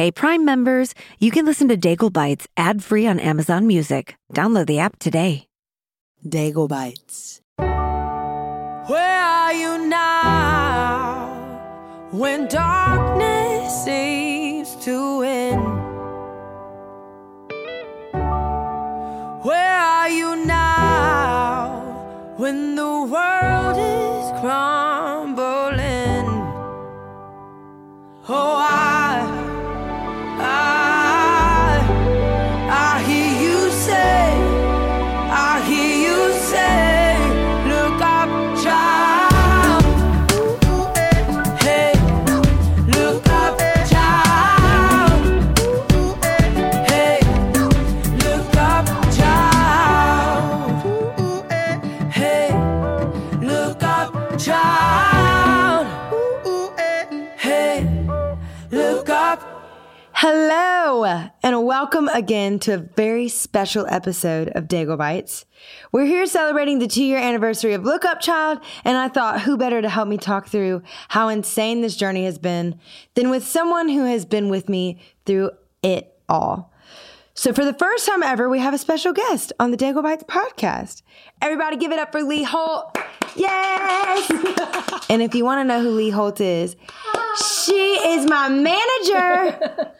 Hey, Prime members, you can listen to Daigle Bites ad free on Amazon Music. Download the app today. Daigle Bites. Where are you now when darkness seems to win? Where are you now when the world is crumbling? Oh, and welcome again to a very special episode of Daigle Bites. We're here celebrating the two year anniversary of Look Up Child, and I thought who better to help me talk through how insane this journey has been than with someone who has been with me through it all. So, for the first time ever, we have a special guest on the Daigle Bites podcast. Everybody give it up for Lee Holt. Yes! and if you want to know who Lee Holt is, she is my manager.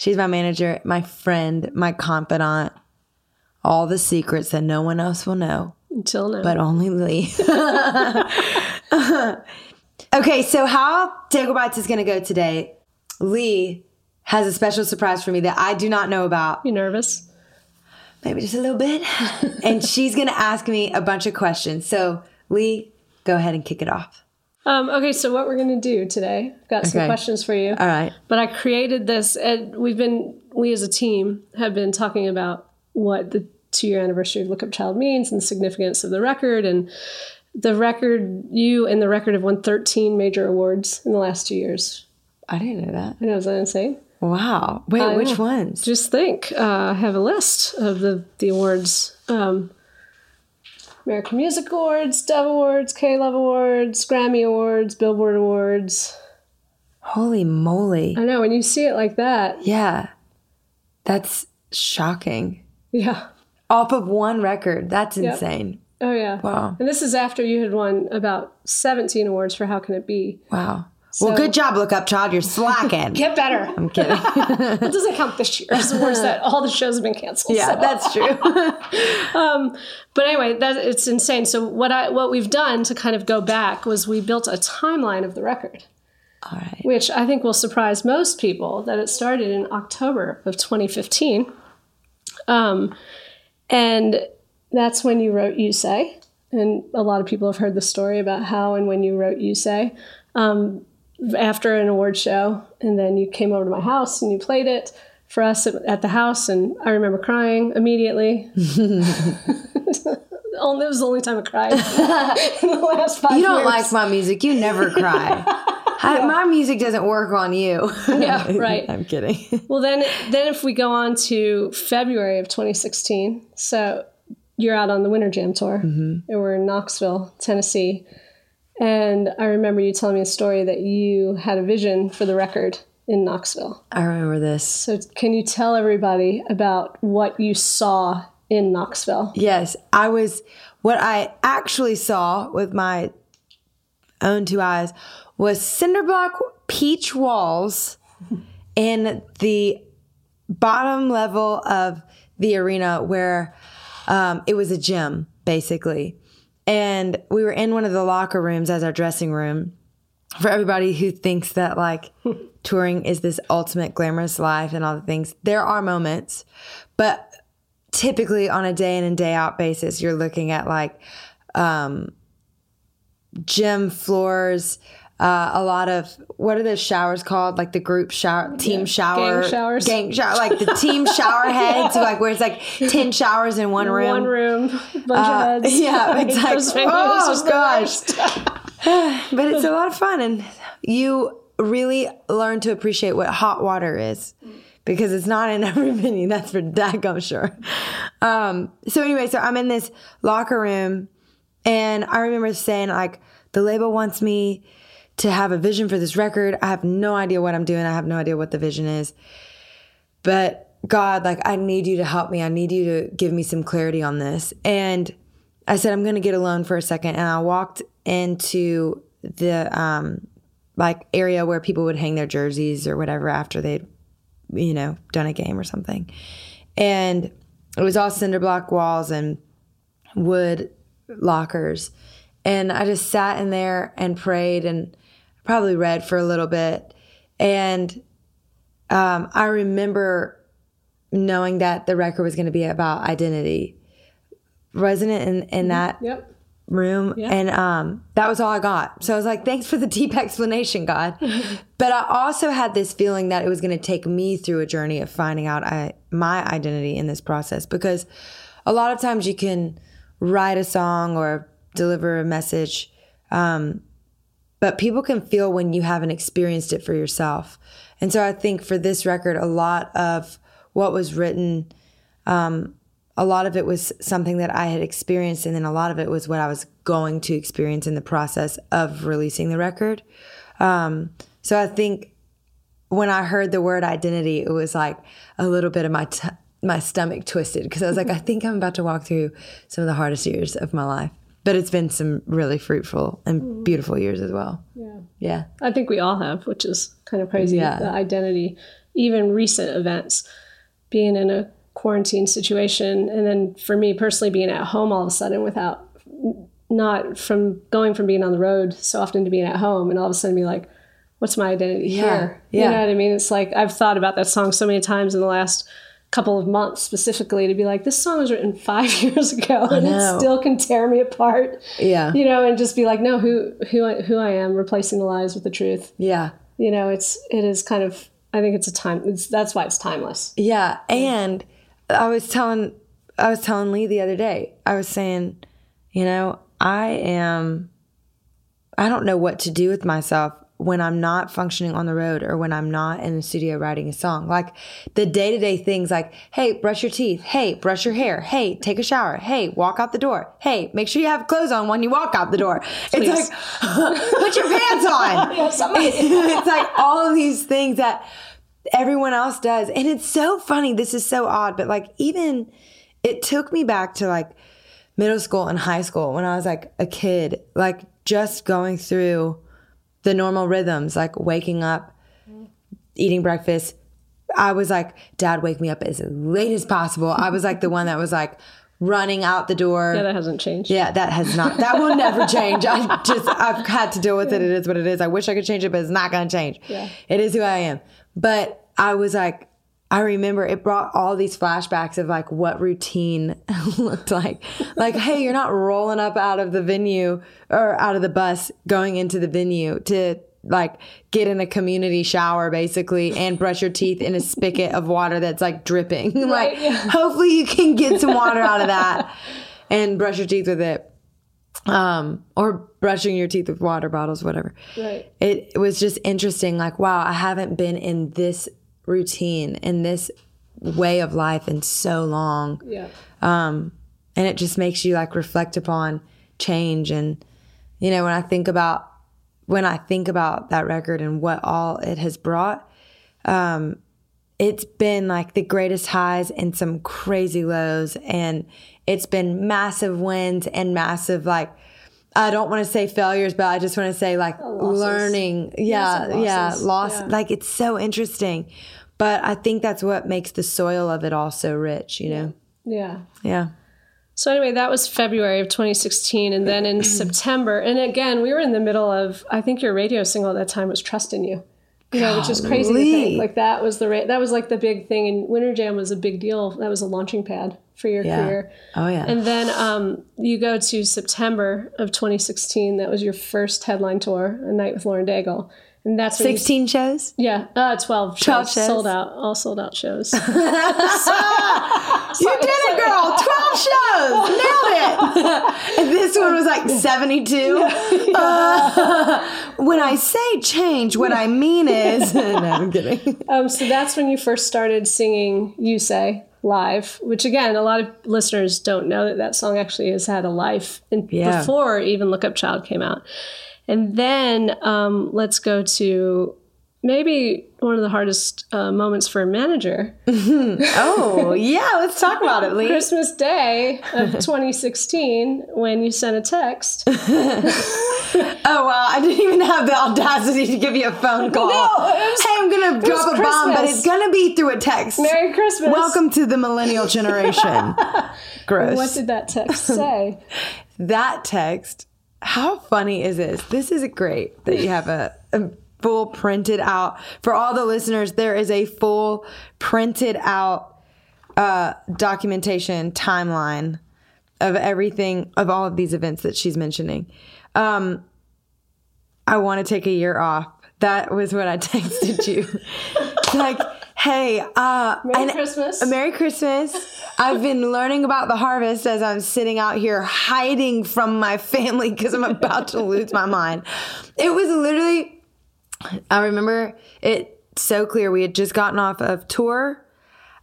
She's my manager, my friend, my confidant, all the secrets that no one else will know, Until now. but only Lee. okay, so how Bites is going to go today, Lee has a special surprise for me that I do not know about. you nervous? Maybe just a little bit. and she's going to ask me a bunch of questions. So, Lee, go ahead and kick it off. Um, okay, so what we're going to do today, I've got some Okay. questions for you. All right. But I created this, and we've been, we as a team have been talking about what the two year anniversary of Look Up Child means and the significance of the record. And the record, you and the record have won 13 major awards in the last two years. I didn't know that. I know, is that insane? Wow. Wait, I which know. ones? Just think, uh, I have a list of the, the awards. Um, American Music Awards, Dove Awards, K-Love Awards, Grammy Awards, Billboard Awards. Holy moly. I know, when you see it like that, Yeah. That's shocking. yeah. Off of one record. That's Yep. insane. Oh, yeah. Wow. And this is after you had won about 17 awards for How Can It Be? Wow. Well, good job, Look Up Child. You're slacking. Get better. I'm kidding. It doesn't count this year's worse that all the shows have been canceled. yeah, so. that's true. But anyway, that it's insane. So what I what we've done to kind of go back was we built a timeline of the record. All right. which I think will surprise most people that it started in October of 2015. Um, and that's when you wrote You Say. And a lot of people have heard the story about how and when you wrote You Say um, after an award show. And then you came over to my house and you played it for us at, at the house. And I remember crying immediately. Only, it was the only time I cried in the last five You don't years. like my music. You never cry. I, my music doesn't work on you. Yeah, right. I'm kidding. Well, then, then if we go on to February of 2016, so you're out on the Winter Jam tour, mm-hmm. and we're in Knoxville, Tennessee, and I remember you telling me a story that you had a vision for the record in Knoxville. I remember this. So, can you tell everybody about what you saw in Knoxville? Yes, I was. What I actually saw with my own two eyes was cinderblock peach walls in the bottom level of the arena where um, it was a gym, basically. And we were in one of the locker rooms as our dressing room. For everybody who thinks that like touring is this ultimate glamorous life and all the things, there are moments, but typically on a day in and day out basis, you're looking at like um, gym floors, uh, a lot of what are those showers called? Like the group shower, team shower, Gang showers. gang shower, like the team shower heads, like where it's like ten showers in one room. One room, bunch of heads. yeah, it's like, oh, gosh. but it's a lot of fun and you really learn to appreciate what hot water is because it's not in every venue that's for daggum sure um, so anyway so i'm in this locker room and i remember saying like the label wants me to have a vision for this record. I have no idea what I'm doing. I have no idea what the vision is. But God, like, I need you to help me. I need you to give me some clarity on this. And I said, I'm going to get alone for a second. And I walked into the, um, like area where people would hang their jerseys or whatever after they'd, you know, done a game or something. And it was all cinder block walls and wood lockers. And I just sat in there and prayed and probably read for a little bit. And um, I remember knowing that the record was going to be about identity, resonant in, in that Yep. room. And um, that was all I got. So I was like, thanks for the deep explanation, God. but I also had this feeling that it was going to take me through a journey of finding out I, my identity in this process because a lot of times you can write a song or deliver a message. Um, but people can feel when you haven't experienced it for yourself. And so I think for this record, a lot of what was written um, a lot of it was something that I had experienced, and then a lot of it was what I was going to experience in the process of releasing the record. Um, so I think when I heard the word identity, it was like a little bit of my t- my stomach twisted because I was like, I think I'm about to walk through some of the hardest years of my life. But it's been some really fruitful and mm-hmm. beautiful years as well. Yeah. Yeah. I think we all have, which is kind of crazy. Yeah. The identity, even recent events, being in a quarantine situation, and then for me personally, being at home all of a sudden without, not from going from being on the road so often to being at home, and all of a sudden be like, what's my identity Yeah. here? Yeah. You know what I mean? It's like I've thought about that song so many times in the last couple of months specifically to be like this song was written five years ago and it still can tear me apart Yeah. you know and just be like no who who I, who I am replacing the lies with the truth Yeah. you know it's it is kind of i think it's a time it's that's why it's timeless Yeah, and I was telling I was telling Lee the other day. I was saying, you know, I am I don't know what to do with myself when I'm not functioning on the road or when I'm not in the studio writing a song. Like the day-to-day things like, "Hey, brush your teeth. Hey, brush your hair. Hey, take a shower. Hey, walk out the door. Hey, make sure you have clothes on when you walk out the door." It's like put your pants on. it's like all of these things that everyone else does. And it's so funny. This is so odd, but like even it took me back to like middle school and high school when I was like a kid, like just going through the normal rhythms, like waking up, eating breakfast. I was like, Dad, wake me up as late as possible. I was like the one that was like running out the door. yeah that hasn't changed Yeah, that has not. That will never change. I just I've had to deal with it. It is what it is. I wish I could change it, but it's not going to change. Yeah. It is who I am. But I was like, I remember it brought all these flashbacks of like what routine looked like. Like, hey, you're not rolling up out of the venue or out of the bus going into the venue to like get in a community shower basically and brush your teeth in a spigot of water that's like dripping. like, hopefully you can get some water out of that and brush your teeth with it um, or brushing your teeth with water bottles, whatever. Right. It, it was just interesting. Like, wow, I haven't been in this routine, in this way of life in so long. yeah Um, and it just makes you like reflect upon change. And, you know, when I think about, when I think about that record and what all it has brought, um, it's been like the greatest highs and some crazy lows and it's been massive wins and massive like I don't want to say failures, but I just want to say like learning. Yeah, Massive yeah, losses. loss. Yeah. Like it's so interesting. But I think that's what makes the soil of it all so rich, you know? yeah Yeah. So anyway, that was February of 2016, and then in September, and again, we were in the middle of. I think your radio single at that time was "Trust in You," you know, which is crazy to think. Like that was the ra- that was like the big thing, and Winter Jam was a big deal. That was a launching pad for your Yeah. career. Oh, yeah. And then um, you go to September of 2016. That was your first headline tour, a night with Lauren Daigle, and that's when you- 16 shows? yeah, uh, 12 shows, 12 shows. sold out, all sold out shows. You did it, girl! 12 shows! Nailed it! and this one was like 72. Uh, when I say change, what I mean is. no, I'm kidding. Um, so that's when you first started singing "You Say" live, which again, a lot of listeners don't know that that song actually has had a life in, Yeah. before even "Look Up Child" came out. And then um, let's go to maybe one of the hardest uh, moments for a manager Oh, yeah. Let's talk about it, Lee. Christmas Day of 2016 when you sent a text. Oh, wow. I didn't even have the audacity to give you a phone call. No, was- hey, I'm going to drop a bomb, but it's going to be through a text. Merry Christmas. Welcome to the millennial generation. Gross. What did that text say? that text, how funny is this? This is great that you have a, a full printed out. For all the listeners, there is a full printed out uh, documentation timeline of everything, of all of these events that she's mentioning. Um, I want to take a year off. That was what I texted you. like, hey, uh, Merry Christmas. a Merry Christmas. I've been learning about the harvest as I'm sitting out here hiding from my family because I'm about to lose my mind. It was literally, I remember it so clear. We had just gotten off of tour.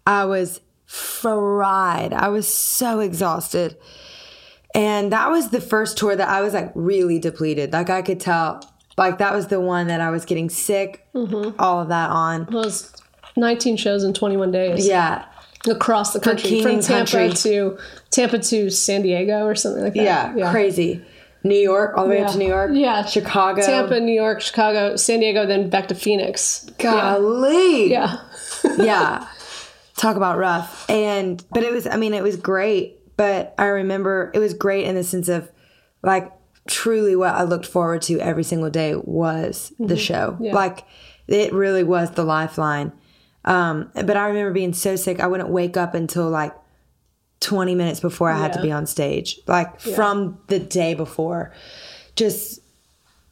I was fried. I was so exhausted. And that was the first tour that I was like really depleted. Like I could tell, like that was the one that I was getting sick, all of that on. It was 19 shows in 21 days Yeah. across the country, from Tampa country. to Tampa to San Diego or something like that. Yeah, crazy. New York, all the way up to New York. Yeah, Chicago. Tampa, New York, Chicago, San Diego, then back to Phoenix. Golly. Yeah, yeah. Talk about rough. And but it was I mean, it was great. But I remember it was great in the sense of like truly what I looked forward to every single day was the mm-hmm. show. Like it really was the lifeline. Um, but I remember being so sick I wouldn't wake up until like 20 minutes before I had to be on stage. Like from the day before. Just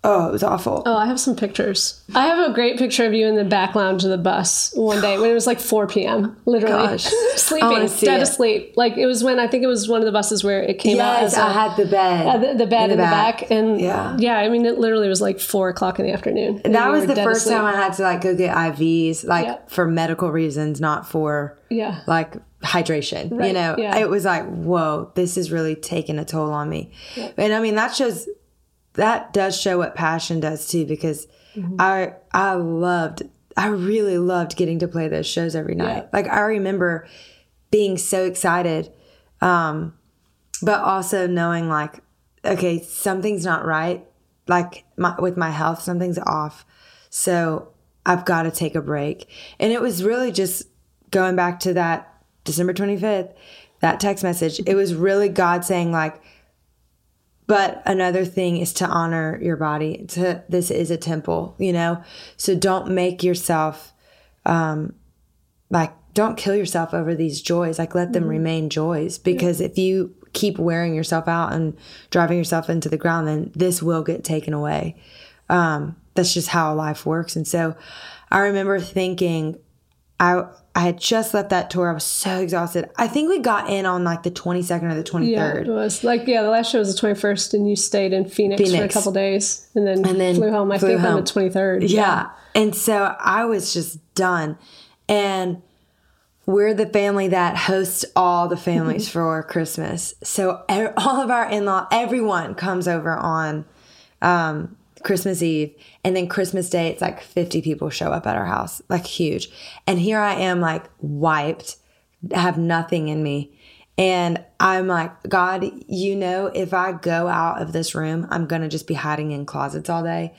oh, it was awful. Oh, I have some pictures. I have a great picture of you in the back lounge of the bus one day when it was like 4 p.m. Literally Gosh. sleeping, I dead it. asleep. Like it was when I think it was one of the buses where it came out Yes, as a, I had the bed. uh, the, the bed in the, back. and Yeah. yeah, I mean it literally was like four o'clock in the afternoon. and that was the first asleep. time I had to like go get IVs, like Yeah. for medical reasons, not for Yeah. like hydration. You know, yeah. it was like, whoa, this is really taking a toll on me. And I mean, that shows that does show what passion does too, because Mm-hmm. I I loved, I really loved getting to play those shows every night. Yeah. Like I remember being so excited, um, but also knowing like, okay, something's not right. Like my, with my health, something's off. So I've got to take a break. And it was really just going back to that December 25th, that text message. It was really God saying, like, but another thing is to honor your body. To this is a temple, you know. So don't make yourself, um, like, don't kill yourself over these joys. Like, let them remain joys. Because if you keep wearing yourself out and driving yourself into the ground, then this will get taken away. Um, that's just how life works. And so, I remember thinking, I I had just left that tour. I was so exhausted. I think we got in on like the 22nd or the 23rd. Yeah, it was like yeah. The last show was the twenty first, and you stayed in Phoenix, for a Phoenix. couple days, and then And then flew home. I flew think on home. the twenty third. Yeah. And so I was just done. And we're the family that hosts all the families for Christmas. So all of our in law, everyone comes over on um, Christmas Eve. And then Christmas Day, it's like 50 people show up at our house, like huge. And here I am, like wiped, have nothing in me. And I'm like, God, you know, if I go out of this room, I'm going to just be hiding in closets all day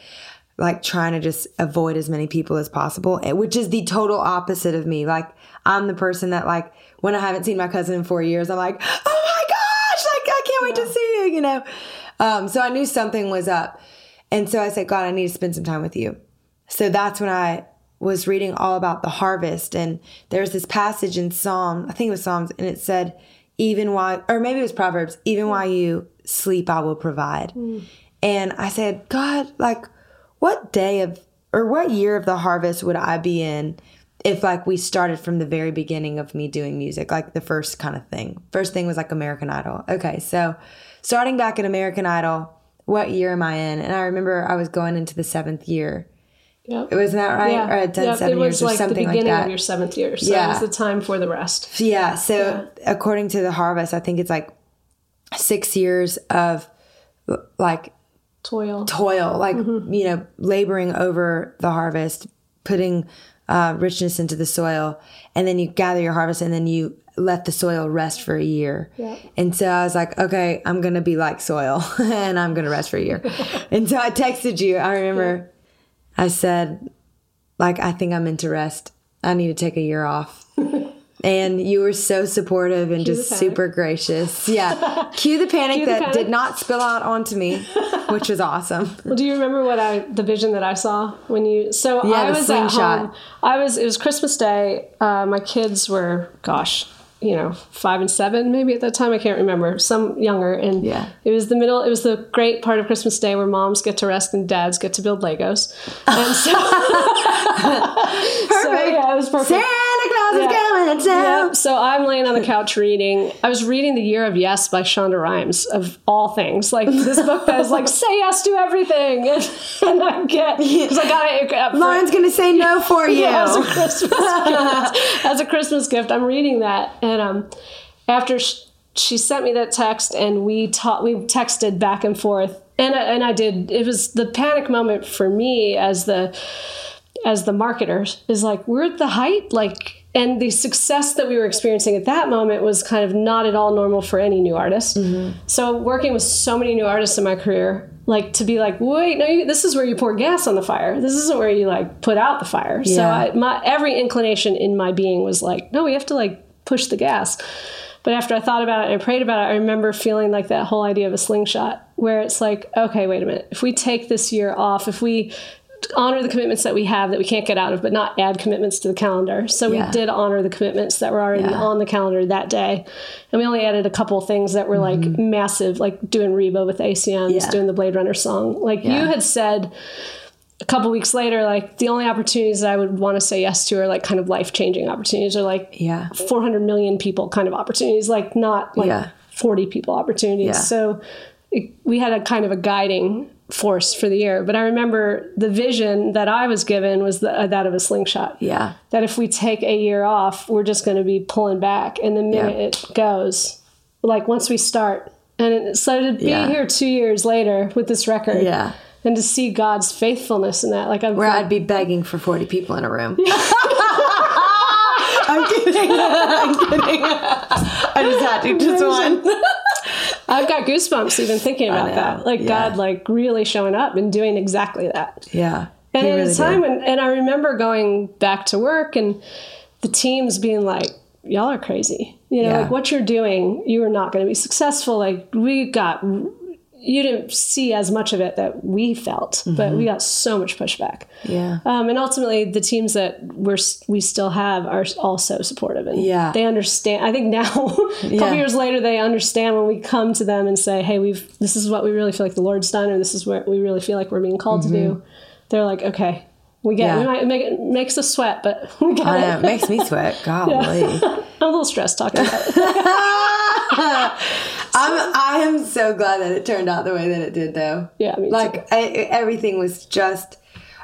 like trying to just avoid as many people as possible, eh, which is the total opposite of me. Like I'm the person that like when I haven't seen my cousin in four years, I'm like, oh my gosh, like I can't wait to see you, you know. Um, so I knew something was up, and so I said, God, I need to spend some time with you. So that's when I was reading all about the harvest, and there's this passage in Psalm, I think it was Psalms, and it said, even while, or maybe it was Proverbs, even while you sleep, I will provide. Hmm. And I said, God, like, what day of or what year of the harvest would I be in if like we started from the very beginning of me doing music, like the first kind of thing. First thing was like American Idol. Okay, so starting back at American Idol, what year am I in? And I remember I was going into the seventh year. Yep. Wasn't that right? Yeah, Or I had done yeah, seven it was years or like the something beginning like that. of your seventh year, so Yeah. it was the time for the rest. Yeah. So according to the harvest, I think it's like six years of like Toil. toil, like mm-hmm. you know, laboring over the harvest, putting uh, richness into the soil, and then you gather your harvest, and then you let the soil rest for a year. Yeah. And so I was like, okay, I'm gonna be like soil, and I'm gonna rest for a year. and so I texted you. I remember, I said, like, I think I'm into rest. I need to take a year off. And you were so supportive and just super gracious. Yeah. Cue the panic Cue the that panic. did not spill out onto me, which was awesome. Well, do you remember what I the vision that I saw when you? So Yeah, I the was slingshot. at home. I was. It was Christmas Day. Uh, my kids were, gosh, you know, five and seven maybe at that time. I can't remember. Some younger, and Yeah. it was the middle. It was the great part of Christmas Day where moms get to rest and dads get to build Legos. And so, so yeah, it was perfect. Santa Claus is Yeah. coming to town. Yeah, so I'm laying on the couch reading. I was reading The Year of Yes by Shonda Rhimes, of all things. Like this book that is like, say yes to everything. And, and I get, because I got it. uh, for- Lauren's gonna say no for you. yeah, as a Christmas gift. As a Christmas gift, I'm reading that, and um, after sh- she sent me that text, and we taught, we texted back and forth, and I, and I did. It was the panic moment for me as the as the marketers is like we're at the height, like. And the success that we were experiencing at that moment was kind of not at all normal for any new artist. Mm-hmm. So working with so many new artists in my career, like to be like, wait, no, you, this is where you pour gas on the fire. This isn't where you like put out the fire. So I, my every inclination in my being was like, no, we have to like push the gas. But after I thought about it and I prayed about it, I remember feeling like that whole idea of a slingshot, where it's like, okay, wait a minute. If we take this year off, if we honor the commitments that we have that we can't get out of, but not add commitments to the calendar. So Yeah. we did honor the commitments that were already Yeah. on the calendar that day. And we only added a couple things that were like massive, like doing Reba with ACMs, Mm-hmm. Yeah. doing the Blade Runner song. Like you had said a couple weeks later, like the only opportunities that I would want to say yes to are like kind of life changing opportunities or like Yeah. 400 million people kind of opportunities, like not like Yeah. 40 people opportunities. So it, we had a kind of a guiding force for the year. But I remember the vision that I was given was the, uh, that of a slingshot. Yeah. That if we take a year off, we're just going to be pulling back. And the minute Yeah. it goes, like once we start, and it, so to be Yeah. here two years later with this record, Yeah. and to see God's faithfulness in that, like I'm Where I'd be begging for 40 people in a room. I'm kidding. I'm kidding. I just had to, just one. I've got goosebumps even thinking about that. Like yeah. God, like really showing up and doing exactly that. Yeah. And at really a time did. when, and I remember going back to work and the teams being like, y'all are crazy. You know, Yeah. like what you're doing, you are not going to be successful. Like we got, you didn't see as much of it that we felt, but we got so much pushback. Mm-hmm. Yeah. Um, and ultimately, the teams that we're we still have are also supportive, and Yeah. they understand. I think now, a couple Yeah. years later, they understand when we come to them and say, "Hey, we've this is what we really feel like the Lord's done, or this is what we really feel like we're being called to do." They're like, "Okay, we get. Yeah. It. We might make it makes us sweat, but we get I it." know. It makes me sweat. Golly. I'm a little stressed talking about it. I'm, I am so glad that it turned out the way that it did, though. Yeah. Like, I, everything was just.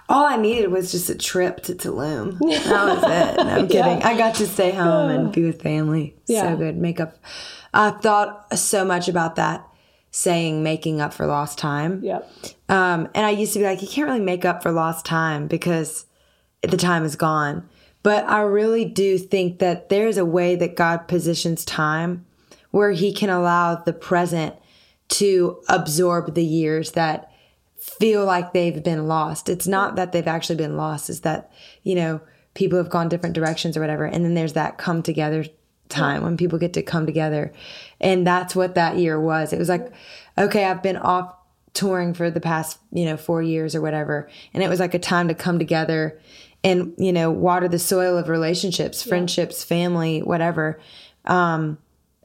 All I needed was just a trip to Tulum. That was it. No, I'm kidding. I got to stay home and be with family. Yeah. So good. Makeup. I thought so much about that saying making up for lost time. Yep. Um, and I used to be like, you can't really make up for lost time because the time is gone. But I really do think that there's a way that God positions time where He can allow the present to absorb the years that feel like they've been lost. It's not that they've actually been lost, it's that, you know, people have gone different directions or whatever. And then there's that come together time when people get to come together. And that's what that year was. It was like, okay, I've been off touring for the past, you know, four years or whatever. And it was like a time to come together and, you know, water the soil of relationships, friendships, family, whatever. Um,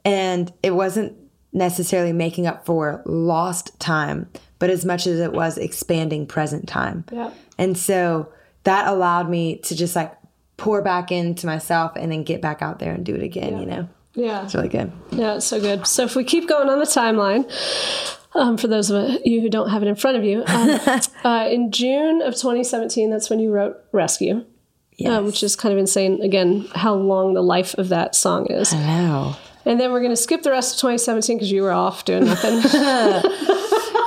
and it wasn't necessarily making up for lost time, but as much as it was expanding present time. Yeah. And so that allowed me to just like pour back into myself and then get back out there and do it again, you know? Yeah. It's really good. Yeah, it's so good. So if we keep going on the timeline, um, for those of you who don't have it in front of you, um, uh, in June of 2017, that's when you wrote Rescue, Yes. um, which is kind of insane, again, how long the life of that song is. I know. And then we're going to skip the rest of 2017 because you were off doing nothing.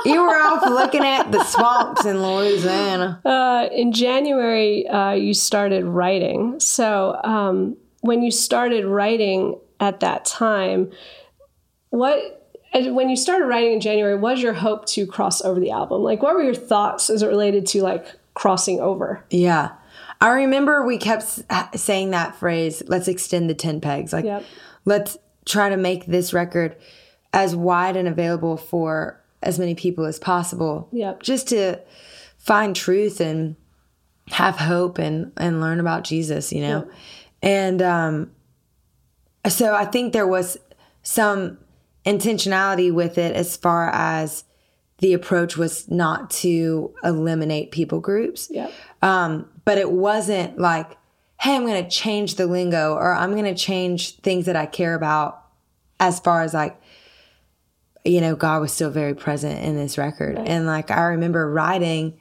you were off looking at the swamps in Louisiana. Uh, in January, uh, you started writing. So um, when you started writing at that time, what when you started writing in January, was your hope to cross over the album? Like, what were your thoughts as it related to like crossing over? Yeah. I remember we kept saying that phrase, let's extend the 10 pegs. Like, Yep. let's try to make this record as wide and available for as many people as possible. Yep. Just to find truth and have hope and, and learn about Jesus, you know? And um, so I think there was some intentionality with it as far as the approach was not to eliminate people groups. Yep. Um, but it wasn't like, hey, I'm going to change the lingo or I'm going to change things that I care about as far as like, you know, God was still very present in this record. And like, I remember writing,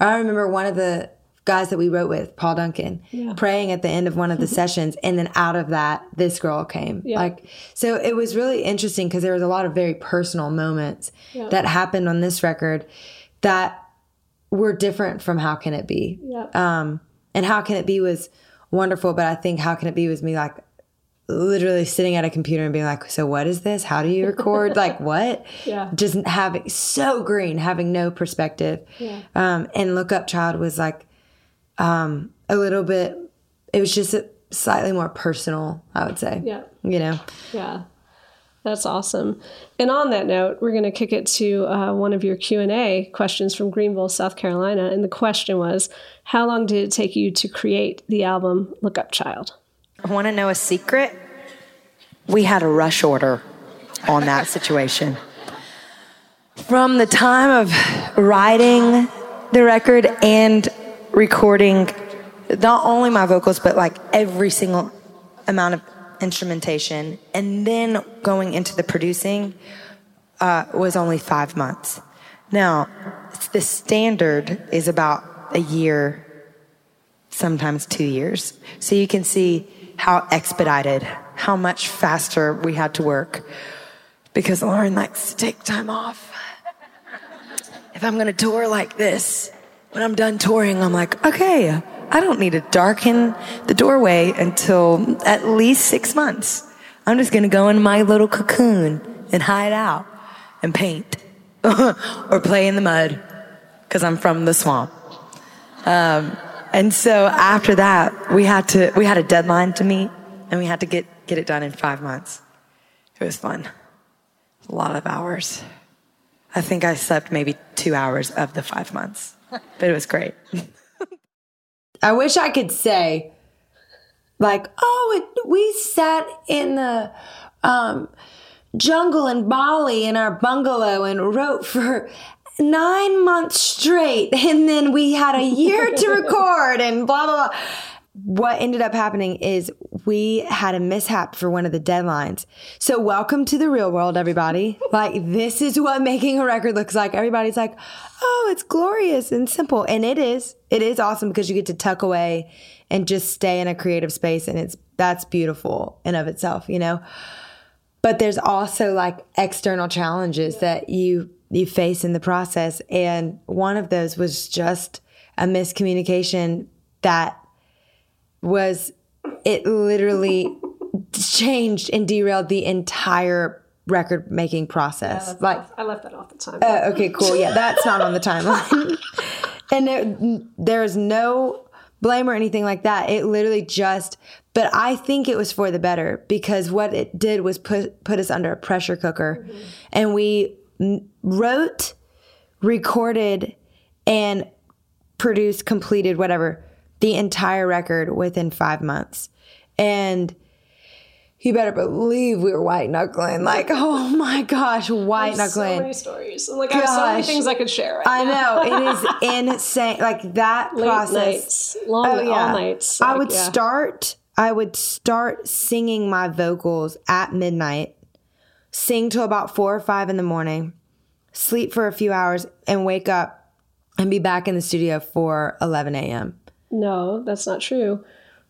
I remember one of the guys that we wrote with, Paul Duncan, praying at the end of one of the sessions. And then out of that, this girl came. Like, so it was really interesting because there was a lot of very personal moments that happened on this record that were different from How Can It Be? Um, and How Can It Be was wonderful, but I think How Can It Be was me like literally sitting at a computer and being like, so what is this? How do you record? like what? Yeah. Just having so green, having no perspective. Yeah. Um, and Look Up Child was like um, a little bit, it was just a, slightly more personal, I would say. Yeah. You know? Yeah, that's awesome. And on that note, we're going to kick it to uh, one of your Q and A questions from Greenville, South Carolina. And the question was, how long did it take you to create the album "Look Up, Child"? Want to know a secret? We had a rush order on that situation. From the time of writing the record and recording not only my vocals, but like every single amount of instrumentation, and then going into the producing uh, was only five months. Now, the standard is about a year sometimes two years. So you can see how expedited, how much faster we had to work. Because Lauren likes to take time off. If I'm gonna tour like this, when I'm done touring, I'm like, okay, I don't need to darken the doorway until at least six months. I'm just gonna go in my little cocoon and hide out and paint or play in the mud because I'm from the swamp. Um, And so after that, we had to we had a deadline to meet, and we had to get get it done in five months. It was fun, a lot of hours. I think I slept maybe two hours of the five months, but it was great. I wish I could say, like, oh, it, we sat in the um, jungle in Bali in our bungalow and wrote for nine months straight, and then we had a year to record and blah blah blah. What ended up happening is we had a mishap for one of the deadlines. So, welcome to the real world, everybody. Like, this is what making a record looks like. Everybody's like, oh, it's glorious and simple. And it is. It is awesome because you get to tuck away and just stay in a creative space. And it's that's beautiful in of itself, you know? But there's also like external challenges that you you face in the process. And one of those was just a miscommunication that was it literally changed and derailed the entire record making process. like I left that off the time. uh, okay, cool. Yeah, that's not on the timeline. and there, there's no blame or anything like that. It literally just, but I think it was for the better because what it did was put put us under a pressure cooker, and we wrote, recorded, and produced, completed, whatever, the entire record within five months, and you better believe we were white knuckling. Like, oh my gosh, white There's so knuckling. many stories. Like I have so many things I could share. Right I now. know it is insane. Like that Late process. nights, long Oh, yeah. all nights. I would yeah. start. I would start singing my vocals at midnight, sing till about four or five in the morning, sleep for a few hours, and wake up and be back in the studio for 11 a.m. No, that's not true.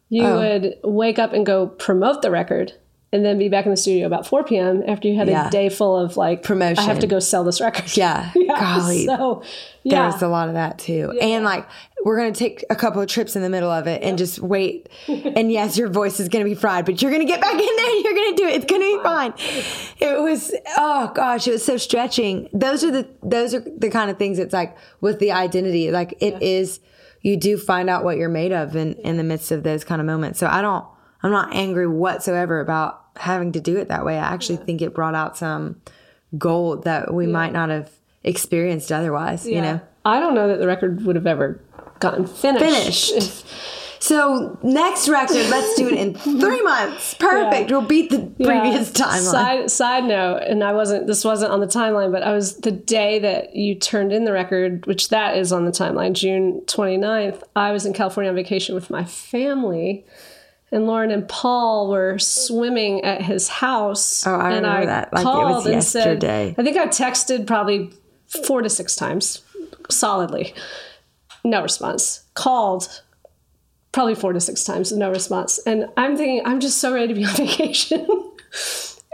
You Oh. would wake up and go promote the record and then be back in the studio about 4 p.m. after you had Yeah. a day full of like Promotion. I have to go sell this record. Yeah. Golly. So There yeah. was a lot of that too. And like, we're going to take a couple of trips in the middle of it and just wait. and yes, your voice is going to be fried, but you're going to get back in there. And you're going to do it. It's going to be fine. It was, oh gosh, it was so stretching. Those are the, those are the kind of things it's like with the identity. Like it is, you do find out what you're made of in, in the midst of those kind of moments. So I don't, I'm not angry whatsoever about having to do it that way. I actually think it brought out some gold that we might not have experienced otherwise, you know? I don't know that the record would have ever gotten finished. Finished. So next record, let's do it in three months. Perfect. We'll beat the previous Yeah. timeline. Side side note, and I wasn't. This wasn't on the timeline, but I was the day that you turned in the record, which that is on the timeline, June 29th. I was in California on vacation with my family. And Lauren and Paul were swimming at his house. Oh, I and remember I that, like it was called and said- yesterday. I think I texted probably four to six times solidly. No response. Called probably four to six times, no response. And I'm thinking, I'm just so ready to be on vacation.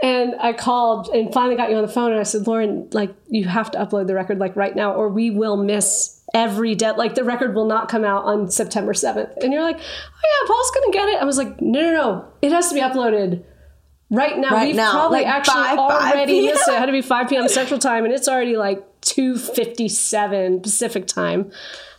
and I called and finally got you on the phone and I said, Lauren, like, you have to upload the record like right now, or we will miss every dead like the record will not come out on September 7th. And you're like, Oh yeah, Paul's gonna get it. I was like, no, no, no. It has to be uploaded right now. Right We've now, probably like actually 5, 5 already p.m. missed it. It had to be 5 p.m. Central Time, and it's already like 2:57 Pacific Time.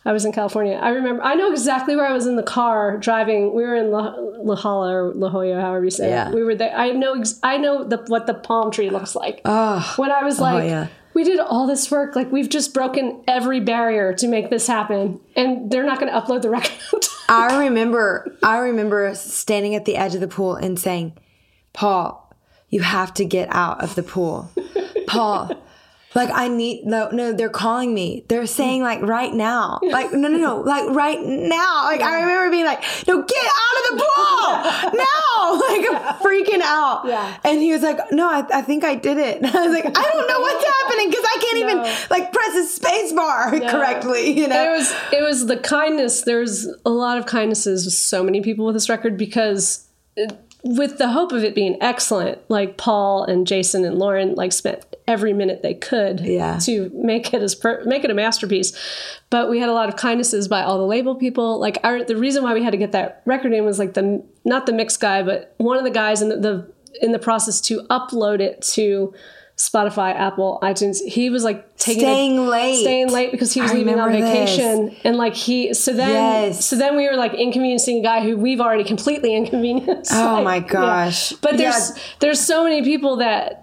I was in California. I remember. I know exactly where I was in the car driving. We were in La, La Jolla or La Jolla, however you say Yeah. it. We were there. I know. Ex- I know the, what the palm tree looks like. Oh, when I was like, Oh, yeah. we did all this work. Like we've just broken every barrier to make this happen, and they're not going to upload the record. I remember, I remember standing at the edge of the pool and saying, Paul, you have to get out of the pool. Paul, like I need no no, they're calling me. They're saying like right now. Like no no no, like right now. Like I remember being like, no, get out of the pool now. Like I'm freaking out. Yeah. And he was like, no, I, I think I did it. And I was like, I don't know what's happening because I can't No. even like press the space bar correctly, you know? It was it was the kindness. There's a lot of kindnesses with so many people with this record because it, with the hope of it being excellent, like Paul and Jason and Lauren like spent every minute they could Yeah. to make it as per, make it a masterpiece. But we had a lot of kindnesses by all the label people. Like our the reason why we had to get that record in was like the not the mix guy, but one of the guys in the, the in the process to upload it to Spotify, Apple, iTunes. He was like taking a- Staying late. staying late because he was I leaving on remember this. vacation and like he so then Yes. so then we were like inconveniencing a guy who we've already completely inconvenienced Oh Like, my yeah. gosh. but there's Yeah. there's so many people that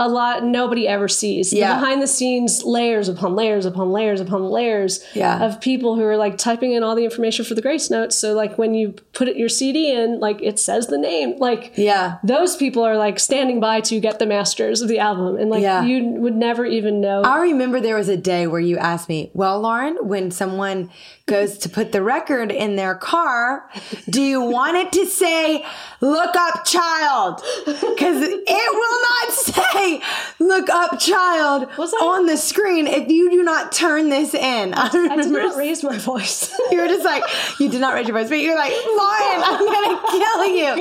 a lot nobody ever sees Yeah. the behind the scenes layers upon layers upon layers upon layers Yeah. of people who are like typing in all the information for the grace notes so like when you put it, your cd in like it says the name like Yeah. those people are like standing by to get the masters of the album and like Yeah. you would never even know I remember there was a day where you asked me, Well, Lauren, when someone goes to put the record in their car, do you want it to say, Look up, child? Because it will not say, Look up, child on the screen if you do not turn this in. I I did not raise my voice. you were just like, You did not raise your voice, but you're like, Lauren, I'm going to kill you.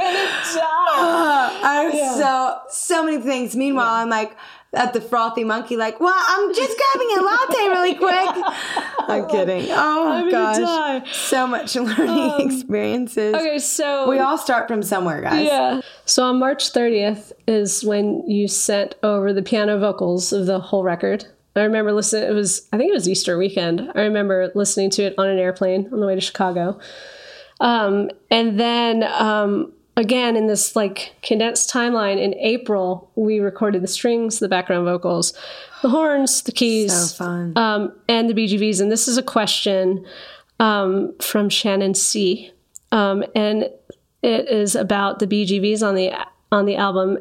I was so so many things. Meanwhile, I'm like at the Frothy Monkey, like, well, I'm just grabbing a latte really quick. I'm kidding. Oh I'm gosh, so much learning experiences. Okay, so We all start from somewhere, guys. yeah. So on March 30th is when you sent over the piano vocals of the whole record. I remember listening. It was I think it was Easter weekend. I remember listening to it on an airplane on the way to Chicago. Um, and then um, again in this like condensed timeline in April, we recorded the strings, the background vocals, the horns, the keys, So fun. um, and the BGVs. And this is a question um, from Shannon C. Um, and it is about the BGVs on the on the album.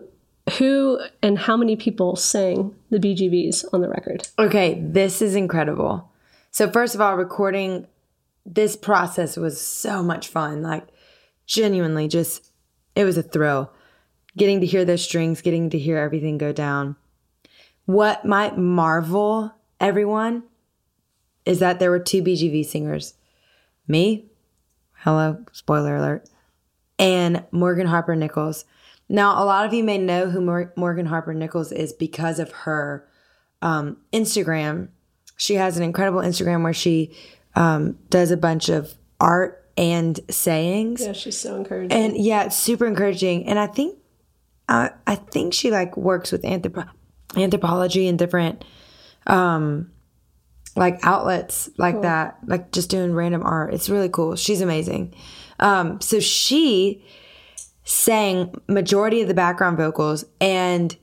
Who and how many people sang the BGVs on the record? Okay, this is incredible. So first of all, recording this process was so much fun. Like genuinely just it was a thrill. Getting to hear those strings, getting to hear everything go down. What might marvel everyone is that there were two BGV singers. Me, hello, spoiler alert, and Morgan Harper Nichols. Now, a lot of you may know who Mor- Morgan Harper Nichols is because of her um, Instagram. She has an incredible Instagram where she um, does a bunch of art and sayings. Yeah, she's so encouraging. And yeah, it's super encouraging. And I think, I I think she like works with anthropo- Anthropologie and different, um, like outlets like that, like just doing random art. It's really cool. She's amazing. Um, so she sang majority of the background vocals, and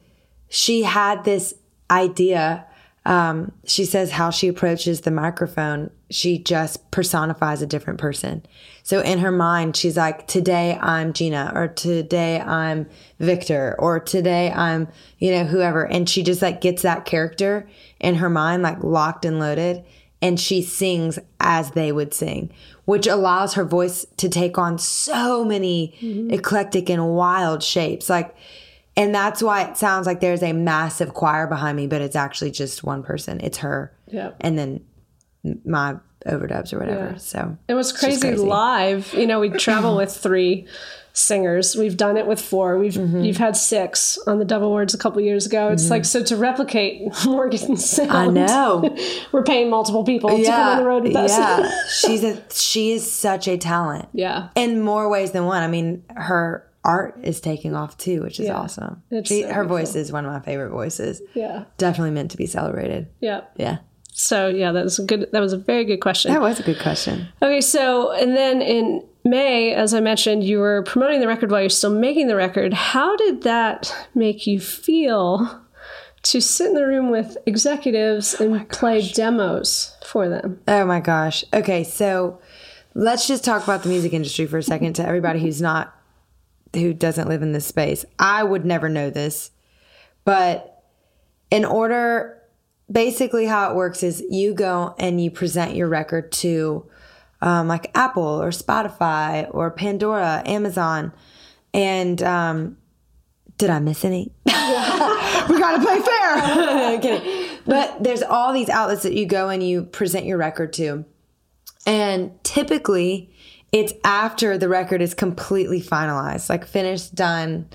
she had this idea. Um, she says how she approaches the microphone, she just personifies a different person. So in her mind, she's like, today I'm Gina, or today I'm Victor, or today I'm, you know, whoever. And she just like gets that character in her mind, like locked and loaded. And she sings as they would sing, which allows her voice to take on so many eclectic and wild shapes. Like, and that's why it sounds like there's a massive choir behind me, but it's actually just one person. It's her. Yeah. And then my overdubs or whatever. Yeah. So It was she's crazy, live. You know, we travel with three singers. We've done it with four. We've Mm-hmm. you've had six on the Dove Awards a couple years ago. It's like so to replicate Morgan's sound. I know. We're paying multiple people to come on the road with us. yeah. She's a she is such a talent. yeah. In more ways than one. I mean, her art is taking off too, which is Yeah. awesome. It's She, so her voice is one of my favorite voices. Yeah. Definitely meant to be celebrated. Yeah. Yeah. So yeah, that was a good that was a very good question. That was a good question. Okay, so and then in May, as I mentioned, you were promoting the record while you're still making the record. How did that make you feel to sit in the room with executives oh and play demos for them? Oh my gosh. Okay, so let's just talk about the music industry for a second to everybody who's not who doesn't live in this space. I would never know this. But in order basically how it works is you go and you present your record to um, like Apple or Spotify or Pandora, Amazon, and um, did I miss any? we gotta play fair. But there's all these outlets that you go and you present your record to. And typically it's after the record is completely finalized, like finished, done,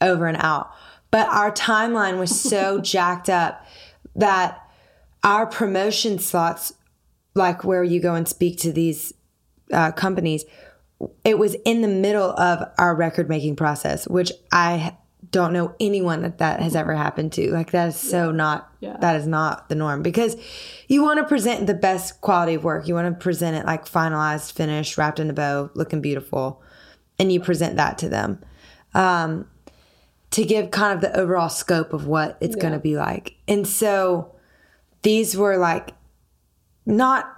over and out. But our timeline was so jacked up that our promotion slots, like where you go and speak to these uh, companies, it was in the middle of our record making process, which I don't know anyone that that has ever happened to. Like that is so not that is not the norm because you want to present the best quality of work. You want to present it like finalized, finished, wrapped in a bow, looking beautiful, and you present that to them um, to give kind of the overall scope of what it's going to be like. And so these were like not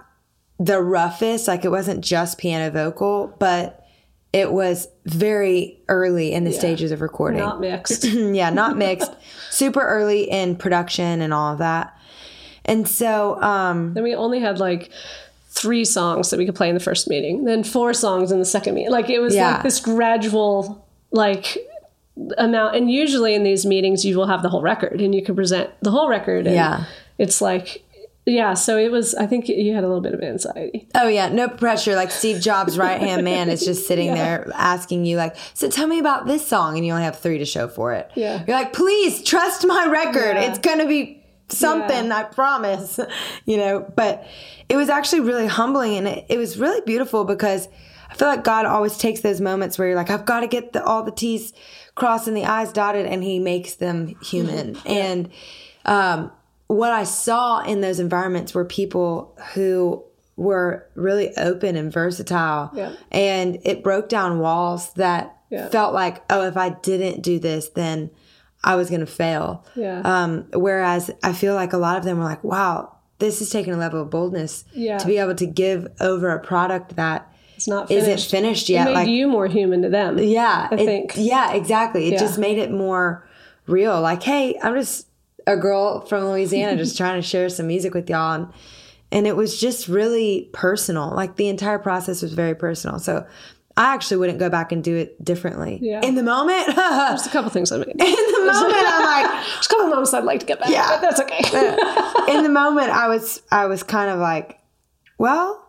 the roughest, like it wasn't just piano vocal, but it was very early in the stages of recording. Not mixed. yeah, not mixed. Super early in production and all of that. And so, um, then we only had like three songs that we could play in the first meeting, then four songs in the second meeting. Like it was Yeah. like this gradual like amount. And usually in these meetings, you will have the whole record and you can present the whole record. And Yeah. it's like. Yeah, so it was. I think you had a little bit of anxiety. oh yeah, no pressure. Like Steve Jobs' right hand man is just sitting there asking you, like, so tell me about this song, and you only have three to show for it. Yeah. You're like, please trust my record. Yeah. It's gonna be something, Yeah. I promise. You know, but it was actually really humbling and it, it was really beautiful because I feel like God always takes those moments where you're like, I've got to get the, all the T's crossed and the I's dotted, and He makes them human. And um, what I saw in those environments were people who were really open and versatile. Yeah. And it broke down walls that Yeah. felt like, oh, if I didn't do this, then I was going to fail. Yeah. Um, whereas I feel like a lot of them were like, wow, this is taking a level of boldness to be able to give over a product that It's not isn't finished. finished It yet. made like, you more human to them. yeah, I it- think. Yeah, exactly. It just made it more real. Like, hey, I'm just a girl from Louisiana just trying to share some music with y'all. And, and it was just really personal. Like, the entire process was very personal. So, I actually wouldn't go back and do it differently. Yeah. In the moment, in There's a couple things I made. the moment, I'm like, There's a couple moments I'd like to get back. Yeah. but that's okay. in the moment, I was, I was kind of like, well,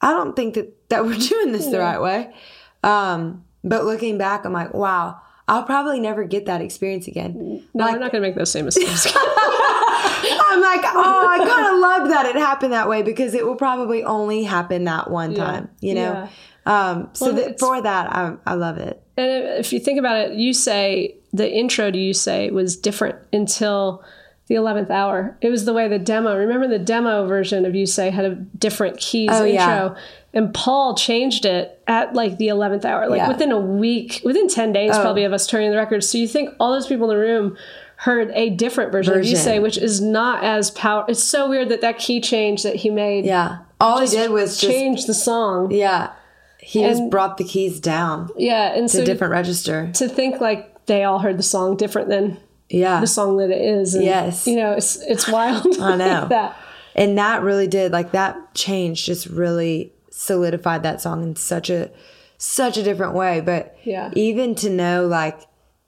I don't think that that we're doing this the right way. Um, but looking back, I'm like, wow, I'll probably never get that experience again. No, we're not going to make those same mistakes. I'm like, oh, I kind of loved that it happened that way because it will probably only happen that one time, you know. Um, so Well, that, for that, I, I love it. and if you think about it, you say the intro to you say was different until the 11th hour. It was the way the demo, remember the demo version of you say had a different keys Oh, intro. yeah. And Paul changed it at like the 11th hour, like Yeah. Oh. within a week, within 10 days oh. probably of us turning the record. So you think all those people in the room heard a different version, of you say, which is not as power. It's so weird that that key change that he made Yeah. All he did was just, the song. yeah, he just brought the keys down Yeah. And to so a different register. to think like they all heard the song different than Yeah. the song that it is. And, Yes. You know, it's it's wild. I know. like that. and that really did like that change just really solidified that song in such a such a different way but Yeah. even to know like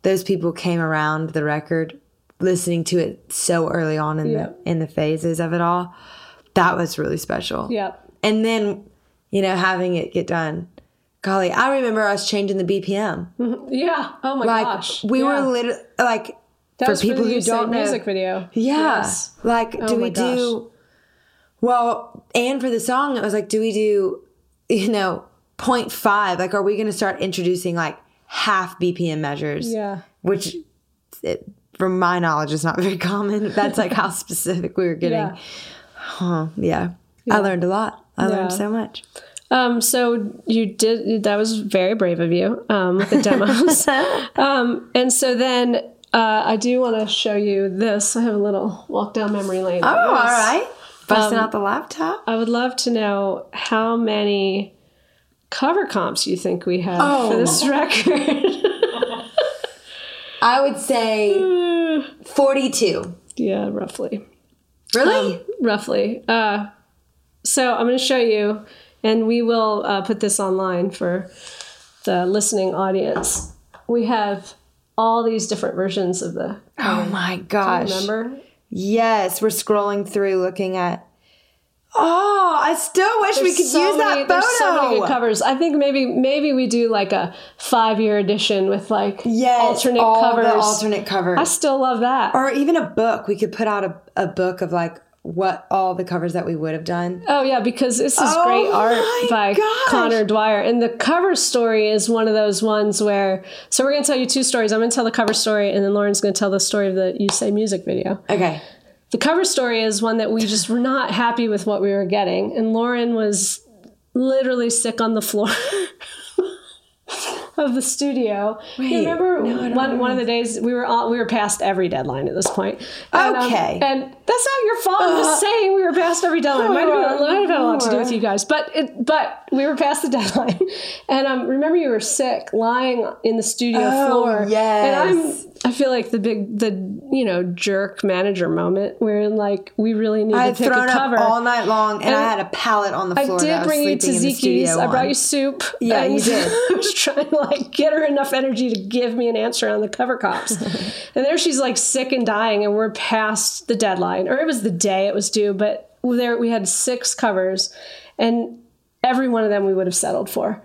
those people came around the record listening to it so early on in Yeah. the in the phases of it all that was really special Yeah. and then you know having it get done golly i remember us changing the bpm Yeah. Oh my like gosh. we Yeah. were literally like That for people the who don't know music video. yeah. Yes. Like, oh do Oh my we do, well, and for the song, it was like, do we do, you know, 0.5? Like, are we going to start introducing like half BPM measures? Yeah. Which, it, from my knowledge, is not very common. That's like how specific we were getting. Yeah. Huh. Yeah. I learned a lot. I learned so much. Um, so you did that was very brave of you um, with the demos. um, and so then uh, I do want to show you this. I have a little walk down memory lane. Oh, all right. Um, Busting out the laptop. I would love to know how many cover comps you think we have Oh. for this record. I would say 42. yeah, roughly. Really? roughly. Uh, so I'm going to show you, and we will uh, put this online for the listening audience. We have all these different versions of the. oh my gosh. Remember? Yes, we're scrolling through looking at. Oh, I still wish we could so use many- that There's so many good covers. I think maybe maybe we do like a five year edition with like yes, alternate all covers. the alternate covers, I still love that. or even a book. We could put out a, a book of like what all the covers that we would have done. Oh yeah, because this is Oh great art by gosh. Connor Dwyer, and the cover story is one of those ones where. So we're going to tell you two stories. I'm going to tell the cover story, and then Lauren's going to tell the story of the You Say music video. Okay, The cover story is one that we just were not happy with what we were getting, and Lauren was literally sick on the floor. Of the studio, you remember no, I don't one, one of the days we were on, we were past every deadline at this point. And, um, Okay. Uh, and that's not your fault. I'm just saying we were past every deadline. Might have, been, might have had a lot to do with you guys, but it, but we were past the deadline. And um, remember, you were sick, lying in the studio Oh, floor. yes. And I'm I feel like the big the you know jerk manager moment where like we really need I to pick thrown a up cover. all night long, and, And I had a pallet on the floor. I did was bring you sleeping in the tzatziki's. I brought you soup. Yeah, you did. I was trying to like get her enough energy to give me an answer on the cover comps. and there she's like sick and dying, and we're past the deadline, or it was the day it was due. But there we had six covers, and every one of them we would have settled for.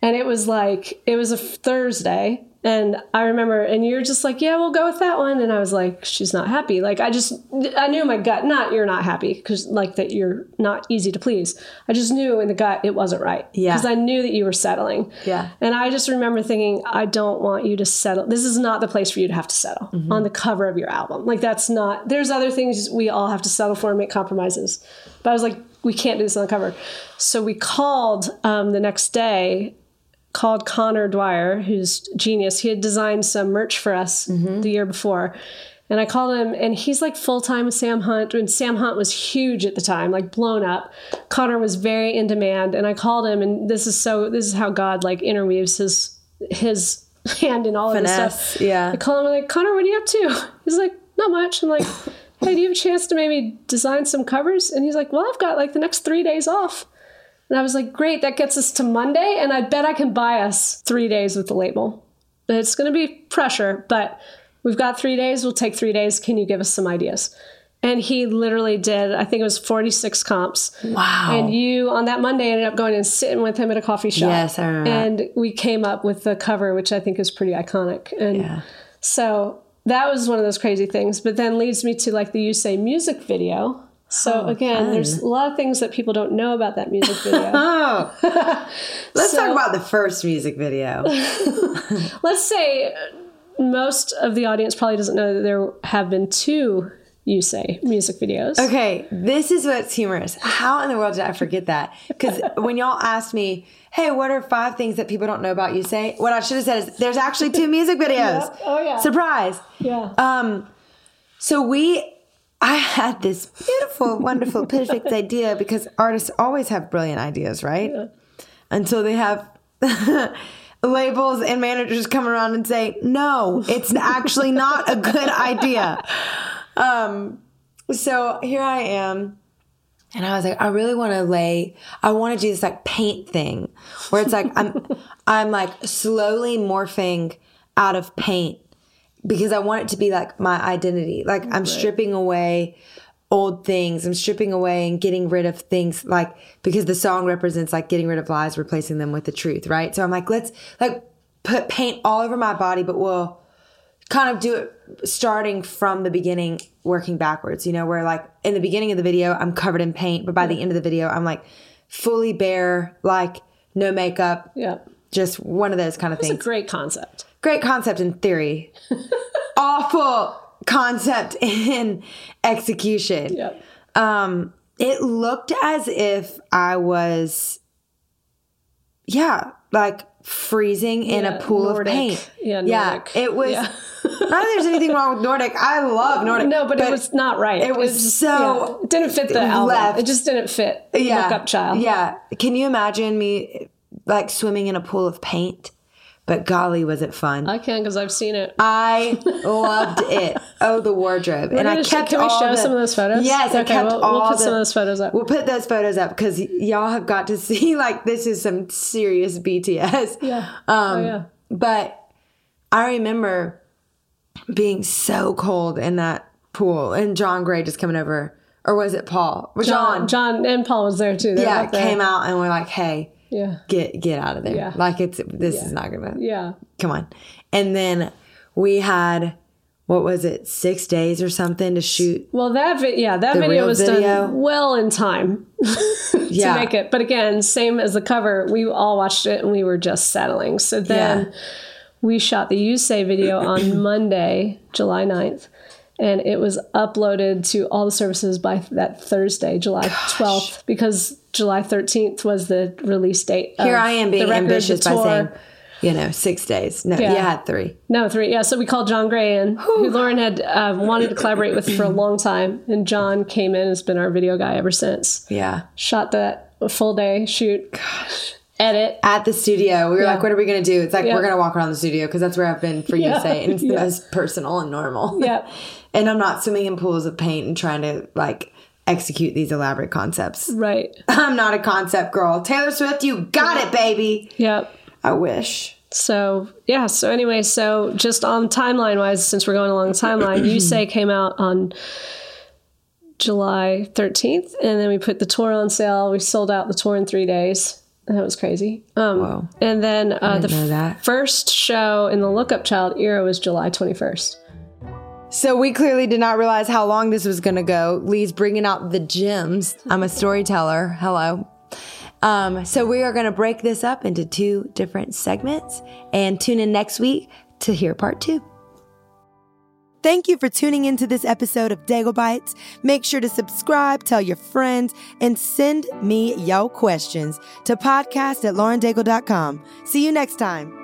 And it was like it was a Thursday, and I remember, and you're just like, yeah, we'll go with that one. And I was like, she's not happy. Like I just, I knew in my gut, not you're not happy because like that you're not easy to please. I just knew in the gut it wasn't right. Yeah. Because I knew that you were settling. Yeah. And I just remember thinking, I don't want you to settle. This is not the place for you to have to settle Mm-hmm. on the cover of your album. Like that's not. There's other things we all have to settle for and make compromises. But I was like, we can't do this on the cover. So we called um, the next day called Connor Dwyer, who's genius. He had designed some merch for us mm-hmm. the year before. And I called him, and he's like full time with Sam Hunt. And Sam Hunt was huge at the time, like blown up. Connor was very in demand. And I called him, and this is so, this is how God like interweaves his, his hand in all of this stuff. yeah. I call him, I'm like, Connor, what are you up to? He's like, not much. I'm like, hey, do you have a chance to maybe design some covers? And he's like, well, I've got like the next three days off. And I was like, great, that gets us to Monday, and I bet I can buy us three days with the label. It's going to be pressure, but we've got three days. We'll take three days. Can you give us some ideas? And he literally did, I think it was 46 comps. Wow. And you, on that Monday, ended up going and sitting with him at a coffee shop. Yes, I remember. And we came up with the cover, which I think is pretty iconic. And Yeah. so that was one of those crazy things. But then leads me to like the You Say music video. So Oh, again, there's a lot of things that people don't know about that music video. Oh, let's So- talk about the first music video. Let's say most of the audience probably doesn't know that there have been two You Say music videos. Okay, this is what's humorous. How in the world did I forget that? Because when y'all asked me, "Hey, what are five things that people don't know about you?" Say what I should have said is, "There's actually two music videos." Oh, yeah. Surprise. Yeah. Um, so we, I had this beautiful, wonderful, perfect idea because artists always have brilliant ideas, right? Until they have labels and managers come around and say, "No, it's actually not a good idea." Um, so here I am. And I was like, I really want to lay, I want to do this like paint thing where it's like, I'm, I'm like slowly morphing out of paint because I want it to be like my identity. Like I'm stripping away old things. I'm stripping away and getting rid of things like, because the song represents like getting rid of lies, replacing them with the truth. Right. So I'm like, let's like put paint all over my body, but we'll, kind of do it starting from the beginning, working backwards, you know, where like in the beginning of the video, I'm covered in paint, but by the end of the video, I'm like fully bare, like no makeup, Yeah. Just one of those kind of It's a things. great concept. Great concept in theory, awful concept in execution. Yeah. Um, it looked as if I was, yeah, like freezing in a pool Nordic. of paint. Yeah, Nordic. yeah. It was. Yeah. not that there's anything wrong with Nordic. I love Nordic. No, but, it was not right. it was so yeah, it didn't fit the album. It just didn't fit. yeah, Look up child. Yeah. Can you imagine me like swimming in a pool of paint? But golly, was it fun? I can because I've seen it. I loved it. Oh, the wardrobe, and I gonna sh- kept. can we show the- some of those photos? Yes, I Okay, kept we'll- we'll put the, some of those photos up. We'll put those photos up because y'all have got to see like this is some serious BTS. Yeah. Um, oh yeah. But I remember being so cold in that pool, and John Gray just coming over, or was it Paul? John, John and Paul was there too. They were yeah, came out and we're like, "Hey, Yeah. get get out of there! Yeah. Like it's this is not gonna Yeah. come on." And then we had what was it, six days or something to shoot? Well, that vi- yeah, that video was video? done well in time to Yeah. make it. But again, same as the cover, we all watched it and we were just settling. So then Yeah. we shot the You Say video on Monday, July 9th. And it was uploaded to all the services by that Thursday, July 12th, because July 13th was the release date. Here I am being the record, ambitious by saying, you know, six days. No, Yeah. you had three. No, three. Yeah, so we called John Gray in, who Lauren had uh, wanted to collaborate with for a long time, and John came in and has been our video guy ever since. Yeah. Shot that full day shoot, Gosh. edit. At the studio, we were Yeah. like, "What are we gonna do?" It's like Yeah. we're gonna walk around the studio because that's where I've been for you to say, and it's the most personal and normal. Yeah. and I'm not swimming in pools of paint and trying to like execute these elaborate concepts. Right. I'm not a concept girl. Taylor Swift, you got it, baby. Yep. I wish. So yeah. So anyway, so just on timeline wise, since we're going along the timeline, You Say came out on July 13th, and then we put the tour on sale. We sold out the tour in three days. That was crazy. Um, Whoa. And then uh, the that. first show in the Look Up Child era was July 21st. So we clearly did not realize how long this was going to go. Lee's bringing out the gems. I'm a storyteller. Hello. Um, so we are going to break this up into two different segments and tune in next week to hear part two. Thank you for tuning into this episode of Daigle Bites. Make sure to subscribe, tell your friends, and send me your questions to podcast at laurendaigle.com. See you next time.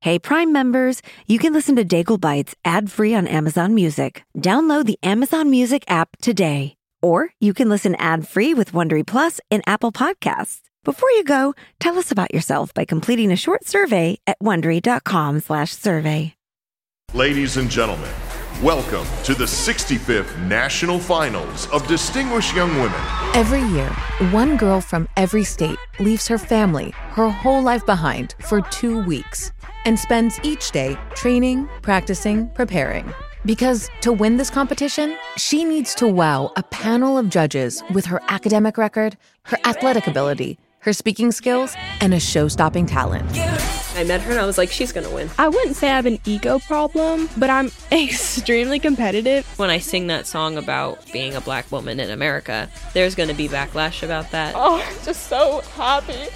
Hey, Prime members, you can listen to Daigle Bites ad free on Amazon Music. Download the Amazon Music app today. Or you can listen ad free with Wondery Plus in Apple Podcasts. Before you go, tell us about yourself by completing a short survey at slash survey. Ladies and gentlemen, welcome to the 65th National Finals of Distinguished Young Women. Every year, one girl from every state leaves her family, her whole life behind for two weeks and spends each day training, practicing, preparing. Because to win this competition, she needs to wow a panel of judges with her academic record, her athletic ability, her speaking skills, and a show stopping talent. I met her and I was like, she's gonna win. I wouldn't say I have an ego problem, but I'm extremely competitive. When I sing that song about being a black woman in America, there's gonna be backlash about that. Oh, I'm just so happy.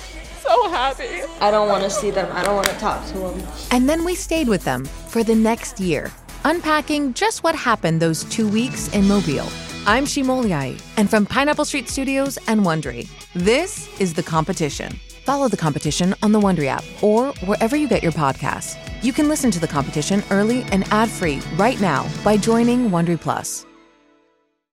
So happy. I don't wanna see them, I don't wanna talk to them. And then we stayed with them for the next year, unpacking just what happened those two weeks in Mobile. I'm Shima Oliaee, and from Pineapple Street Studios and Wondery, this is The Competition. Follow The Competition on the Wondery app or wherever you get your podcasts. You can listen to The Competition early and ad-free right now by joining Wondery Plus.